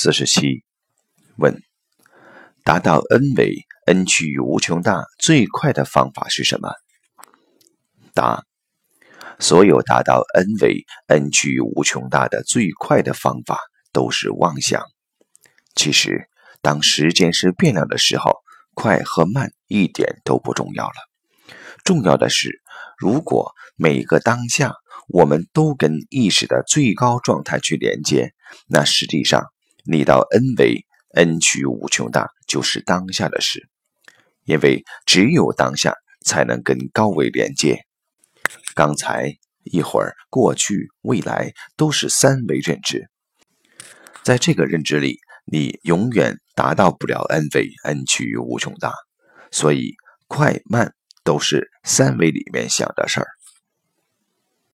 四十七，问：达到 n 为 n 趋于无穷大最快的方法是什么？答：所有达到 n 为 n 趋于无穷大的最快的方法都是妄想。其实，当时间是变量的时候，快和慢一点都不重要了。重要的是，如果每个当下我们都跟意识的最高状态去连接，那实际上你到 n 为 n 趋无穷大就是当下的事，因为只有当下才能跟高维连接。刚才一会儿，过去、未来都是三维认知，在这个认知里，你永远达到不了 n 为 n 趋无穷大，所以快慢。都是三维里面想的事儿。